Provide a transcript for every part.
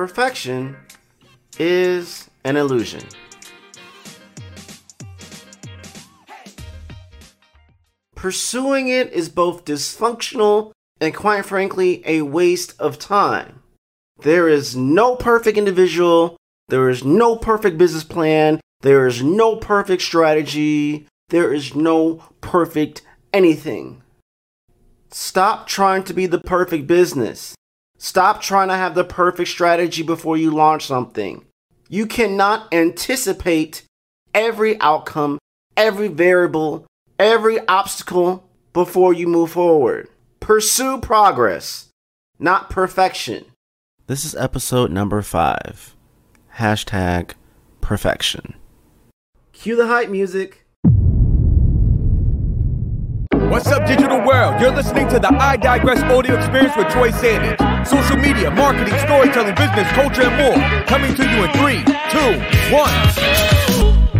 perfection is an illusion. Pursuing it is both dysfunctional and, quite frankly, a waste of time. There is no perfect individual, there is no perfect business plan, there is no perfect strategy, there is no perfect anything. Stop trying to be the perfect business. Stop trying to have the perfect strategy before you launch something. You cannot anticipate every outcome, every variable, every obstacle before you move forward. Pursue progress, not perfection. This is episode number five. Hashtag perfection. Cue the hype music. What's up, digital world? You're listening to the iDigress audio experience with Troy Sanders. Social media, marketing, storytelling, business, culture, and more. Coming to you in three, two, one.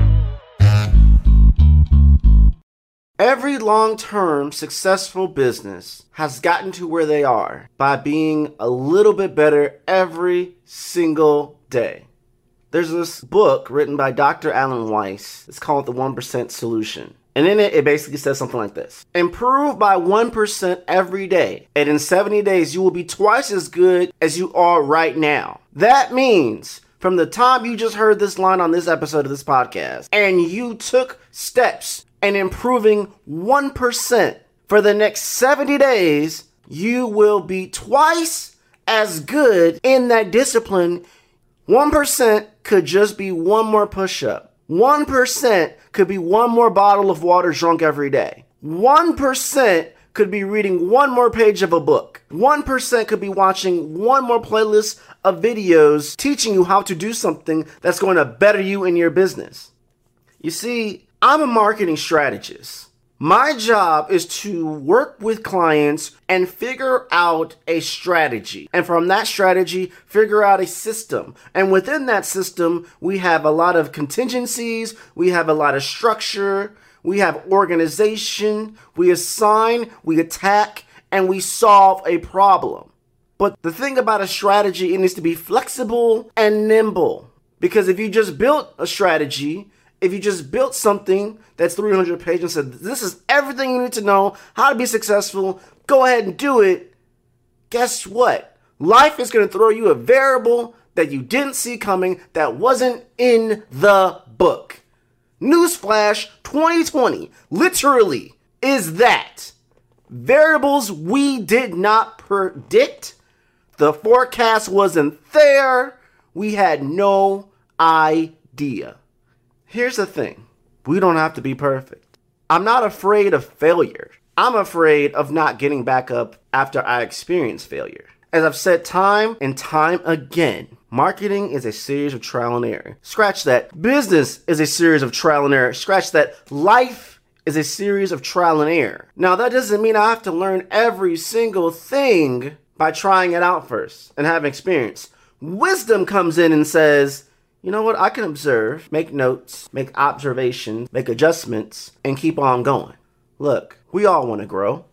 Every long term successful business has gotten to where they are by being a little bit better every single day. There's this book written by Dr. Alan Weiss. It's called The 1% Solution. And in it, it basically says something like this Improve by 1% every day, and in 70 days, you will be twice as good as you are right now. That means from the time you just heard this line on this episode of this podcast, and you took steps in improving 1% for the next 70 days, you will be twice as good in that discipline. 1% could just be one more push up. 1% could be one more bottle of water drunk every day. 1% could be reading one more page of a book. 1% could be watching one more playlist of videos teaching you how to do something that's going to better you in your business. You see, I'm a marketing strategist. My job is to work with clients and figure out a strategy. And from that strategy, figure out a system. And within that system, we have a lot of contingencies, we have a lot of structure, we have organization, we assign, we attack, and we solve a problem. But the thing about a strategy, it needs to be flexible and nimble. Because if you just built a strategy, if you just built something that's 300 pages and said, this is everything you need to know how to be successful, go ahead and do it. Guess what? Life is going to throw you a variable that you didn't see coming that wasn't in the book. Newsflash 2020 literally is that. Variables we did not predict. The forecast wasn't there. We had no idea. Here's the thing we don't have to be perfect. I'm not afraid of failure. I'm afraid of not getting back up after I experience failure. As I've said time and time again, marketing is a series of trial and error. Scratch that. Business is a series of trial and error. Scratch that. Life is a series of trial and error. Now, that doesn't mean I have to learn every single thing by trying it out first and having experience. Wisdom comes in and says, you know what? I can observe, make notes, make observations, make adjustments, and keep on going. Look, we all want to grow.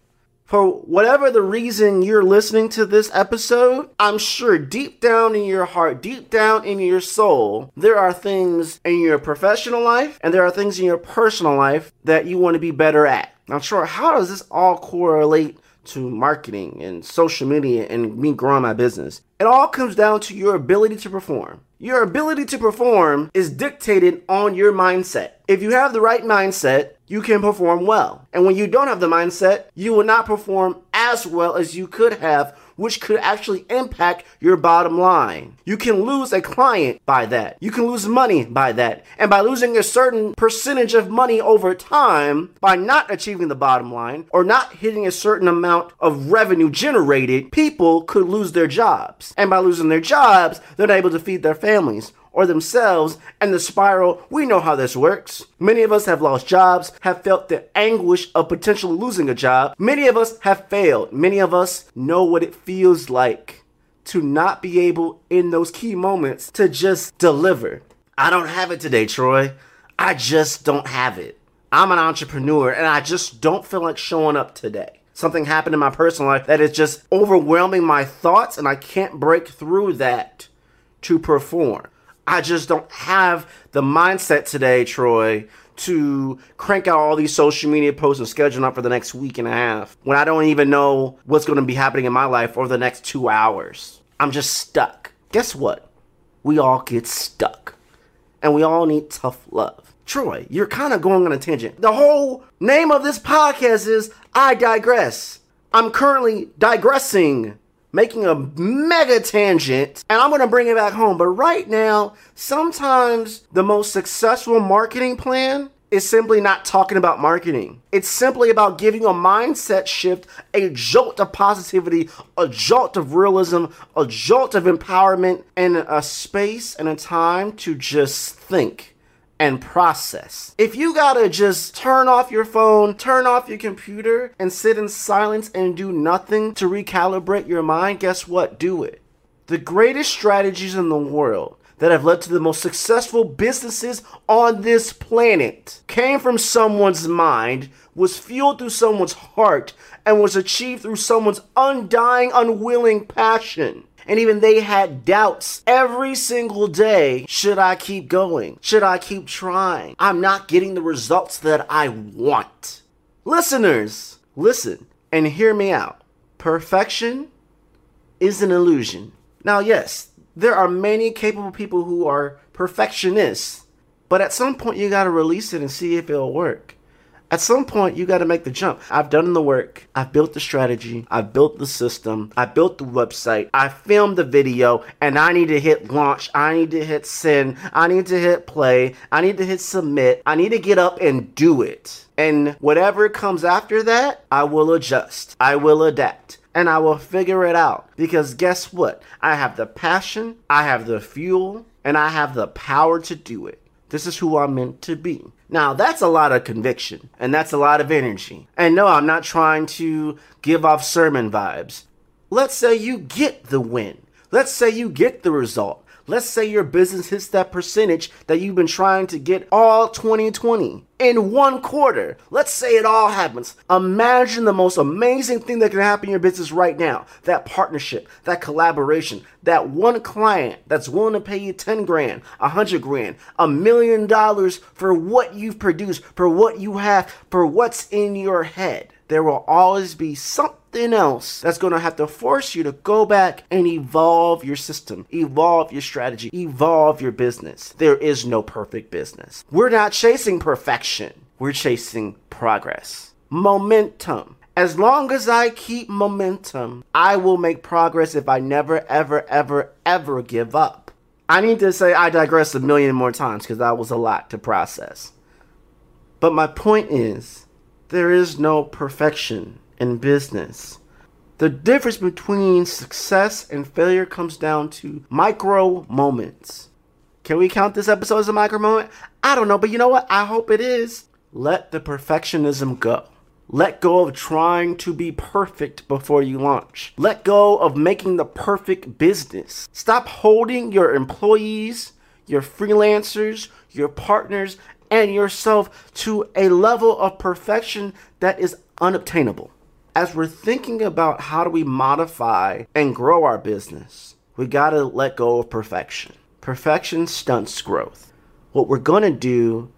For whatever the reason you're listening to this episode, I'm sure deep down in your heart, deep down in your soul, there are things in your professional life and there are things in your personal life that you want to be better at. Now, sure, how does this all correlate to marketing and social media and me growing my business? It all comes down to your ability to perform. Your ability to perform is dictated on your mindset. If you have the right mindset, you can perform well. And when you don't have the mindset, you will not perform as well as you could have which could actually impact your bottom line. You can lose a client by that. You can lose money by that. And by losing a certain percentage of money over time, by not achieving the bottom line or not hitting a certain amount of revenue generated, people could lose their jobs. And by losing their jobs, they're not able to feed their families or themselves and the spiral, we know how this works. Many of us have lost jobs, have felt the anguish of potentially losing a job. Many of us have failed. Many of us know what it feels like to not be able in those key moments to just deliver. I don't have it today, Troy. I just don't have it. I'm an entrepreneur and I just don't feel like showing up today. Something happened in my personal life that is just overwhelming my thoughts and I can't break through that to perform. I just don't have the mindset today, Troy, to crank out all these social media posts and schedule them up for the next week and a half when I don't even know what's going to be happening in my life over the next two hours. I'm just stuck. Guess what? We all get stuck. And we all need tough love. Troy, you're kind of going on a tangent. The whole name of this podcast is iDigress. I'm currently digressing making a mega tangent and I'm to bring it back home. But right now, sometimes the most successful marketing plan is simply not talking about marketing. It's simply about giving a mindset shift, a jolt of positivity, a jolt of realism, a jolt of empowerment, and a space and a time to just think and process. If you gotta just turn off your phone, turn off your computer, and sit in silence and do nothing to recalibrate your mind, guess what? Do it. The greatest strategies in the world that have led to the most successful businesses on this planet came from someone's mind, was fueled through someone's heart, and was achieved through someone's undying, unwilling passion and even they had doubts every single day. Should I keep going? Should I keep trying? I'm not getting the results that I want. Listeners, listen and hear me out. Perfection is an illusion. Now, yes, there are many capable people who are perfectionists, but at some point you gotta release it and see if it'll work. At some point, you got to make the jump. I've done the work. I've built the strategy. I've built the system. I built the website. I filmed the video, and I need to hit launch. I need to hit send. I need to hit play. I need to hit submit. I need to get up and do it. And whatever comes after that, I will adjust. I will adapt. And I will figure it out. Because guess what? I have the passion, I have the fuel, and I have the power to do it. This is who I'm meant to be. Now, that's a lot of conviction and that's a lot of energy. And no, I'm not trying to give off sermon vibes. Let's say you get the win. Let's say you get the result. Let's say your business hits that percentage that you've been trying to get all 2020 in one quarter. Let's say it all happens. Imagine the most amazing thing that can happen in your business right now that partnership, that collaboration, that one client that's willing to pay you 10 grand, 100 grand, a million dollars for what you've produced, for what you have, for what's in your head. There will always be something something else that's going to have to force you to go back and evolve your system, evolve your strategy, evolve your business. There is no perfect business. We're not chasing perfection, we're chasing progress. Momentum. As long as I keep momentum, I will make progress if I never, ever, ever, ever give up. I need to say I digress a million more times because that was a lot to process. But my point is, there is no perfection in business. The difference between success and failure comes down to micro moments. Can we count this episode as a micro moment? I don't know, but you know what? I hope it is. Let the perfectionism go. Let go of trying to be perfect before you launch. Let go of making the perfect business. Stop holding your employees, your freelancers, your partners, and yourself to a level of perfection that is unobtainable as we're thinking about how do we modify and grow our business, we got to let go of perfection. Perfection stunts growth. What we're going to do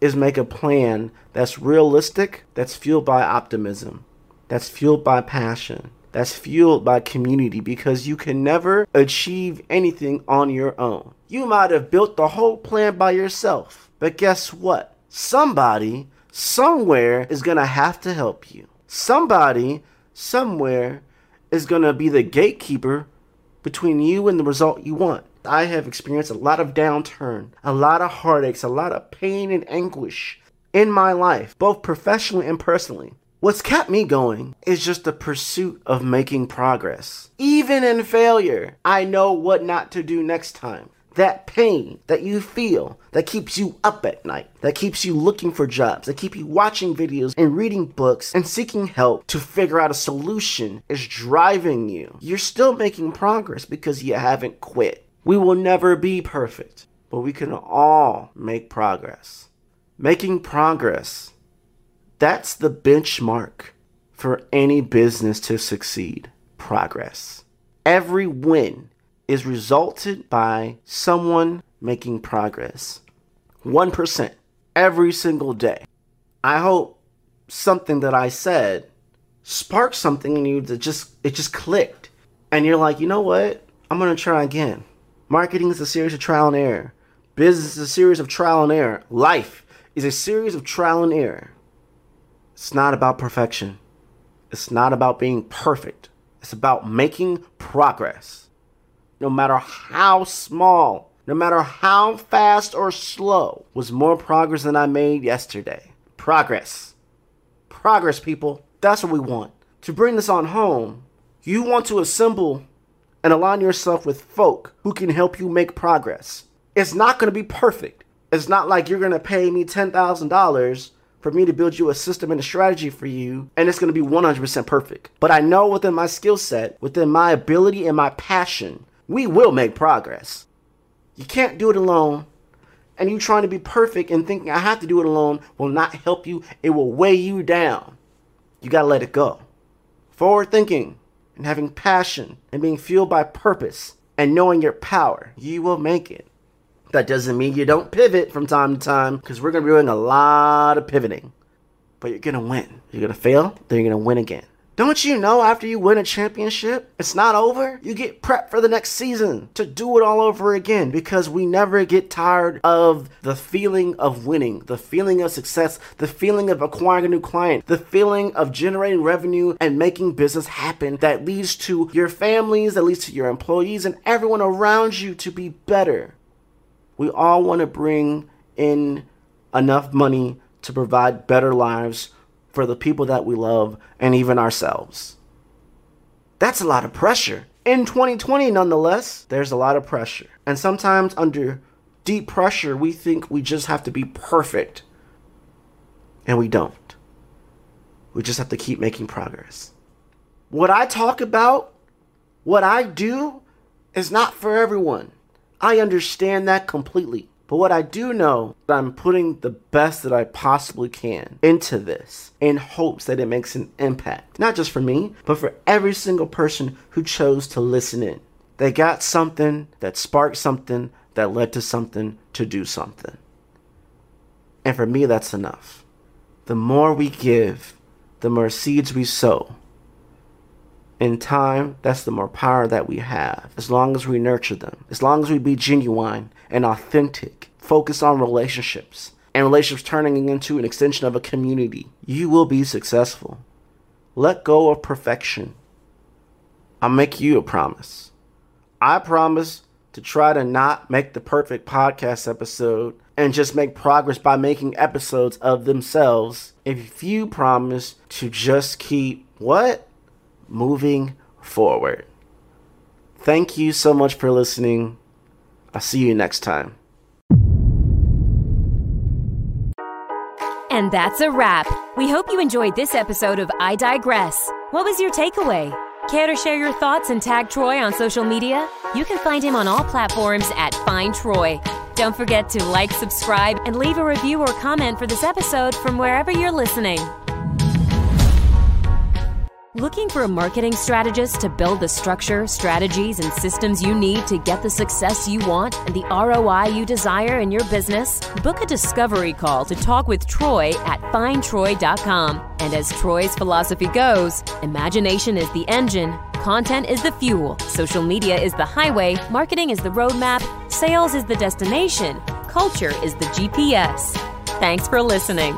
is make a plan that's realistic, that's fueled by optimism, that's fueled by passion, that's fueled by community because you can never achieve anything on your own. You might have built the whole plan by yourself, but guess what? Somebody, somewhere is going to have to help you somebody somewhere is going to be the gatekeeper between you and the result you want. I have experienced a lot of downturn, a lot of heartaches, a lot of pain and anguish in my life, both professionally and personally. What's kept me going is just the pursuit of making progress. Even in failure, I know what not to do next time that pain that you feel that keeps you up at night, that keeps you looking for jobs, that keep you watching videos and reading books and seeking help to figure out a solution is driving you. You're still making progress because you haven't quit. We will never be perfect, but we can all make progress. Making progress, that's the benchmark for any business to succeed. Progress. Every win is resulted by someone making progress. 1% every single day. I hope something that I said sparked something in you that just it just clicked. And you're like, "You know what? I'm going to try again." Marketing is a series of trial and error. Business is a series of trial and error. Life is a series of trial and error. It's not about perfection. It's not about being perfect. It's about making progress. No matter how small, no matter how fast or slow, was more progress than I made yesterday. Progress. Progress, people. That's what we want. To bring this on home, you want to assemble and align yourself with folk who can help you make progress. It's not going to be perfect. It's not like you're going to pay me $10,000 for me to build you a system and a strategy for you, and it's going to be 100% perfect. But I know within my skill set, within my ability and my passion, we will make progress. You can't do it alone. And you trying to be perfect and thinking I have to do it alone will not help you. It will weigh you down. You got to let it go. Forward thinking and having passion and being fueled by purpose and knowing your power, you will make it. That doesn't mean you don't pivot from time to time because we're going to be doing a lot of pivoting. But you're going to win. You're going to fail, then you're going to win again. Don't you know after you win a championship, it's not over? You get prepped for the next season to do it all over again because we never get tired of the feeling of winning, the feeling of success, the feeling of acquiring a new client, the feeling of generating revenue and making business happen that leads to your families, that leads to your employees and everyone around you to be better. We all want to bring in enough money to provide better lives for the people that we love and even ourselves. That's a lot of pressure. In 2020, nonetheless, there's a lot of pressure. And sometimes under deep pressure, we think we just have to be perfect. And we don't. We just have to keep making progress. What I talk about, what I do, is not for everyone. I understand that completely. But what I do know I'm putting the best that I possibly can into this in hopes that it makes an impact. Not just for me, but for every single person who chose to listen in. They got something that sparked something that led to something to do something. And for me, that's enough. The more we give, the more seeds we sow, in time, that's the more power that we have. As long as we nurture them, as long as we be genuine and authentic, focus on relationships, and relationships turning into an extension of a community, you will be successful. Let go of perfection. I'll make you a promise. I promise to try to not make the perfect podcast episode and just make progress by making episodes of themselves. If you promise to just keep what? moving forward. Thank you so much for listening. I'll see you next time. And that's a wrap. We hope you enjoyed this episode of iDigress. What was your takeaway? Care to share your thoughts and tag Troy on social media? You can find him on all platforms at Find Troy. Don't forget to like, subscribe, and leave a review or comment for this episode from wherever you're listening. Looking for a marketing strategist to build the structure, strategies, and systems you need to get the success you want and the ROI you desire in your business? Book a discovery call to talk with Troy at findtroy.com. And as Troy's philosophy goes, imagination is the engine, content is the fuel, social media is the highway, marketing is the roadmap, sales is the destination, culture is the GPS. Thanks for listening.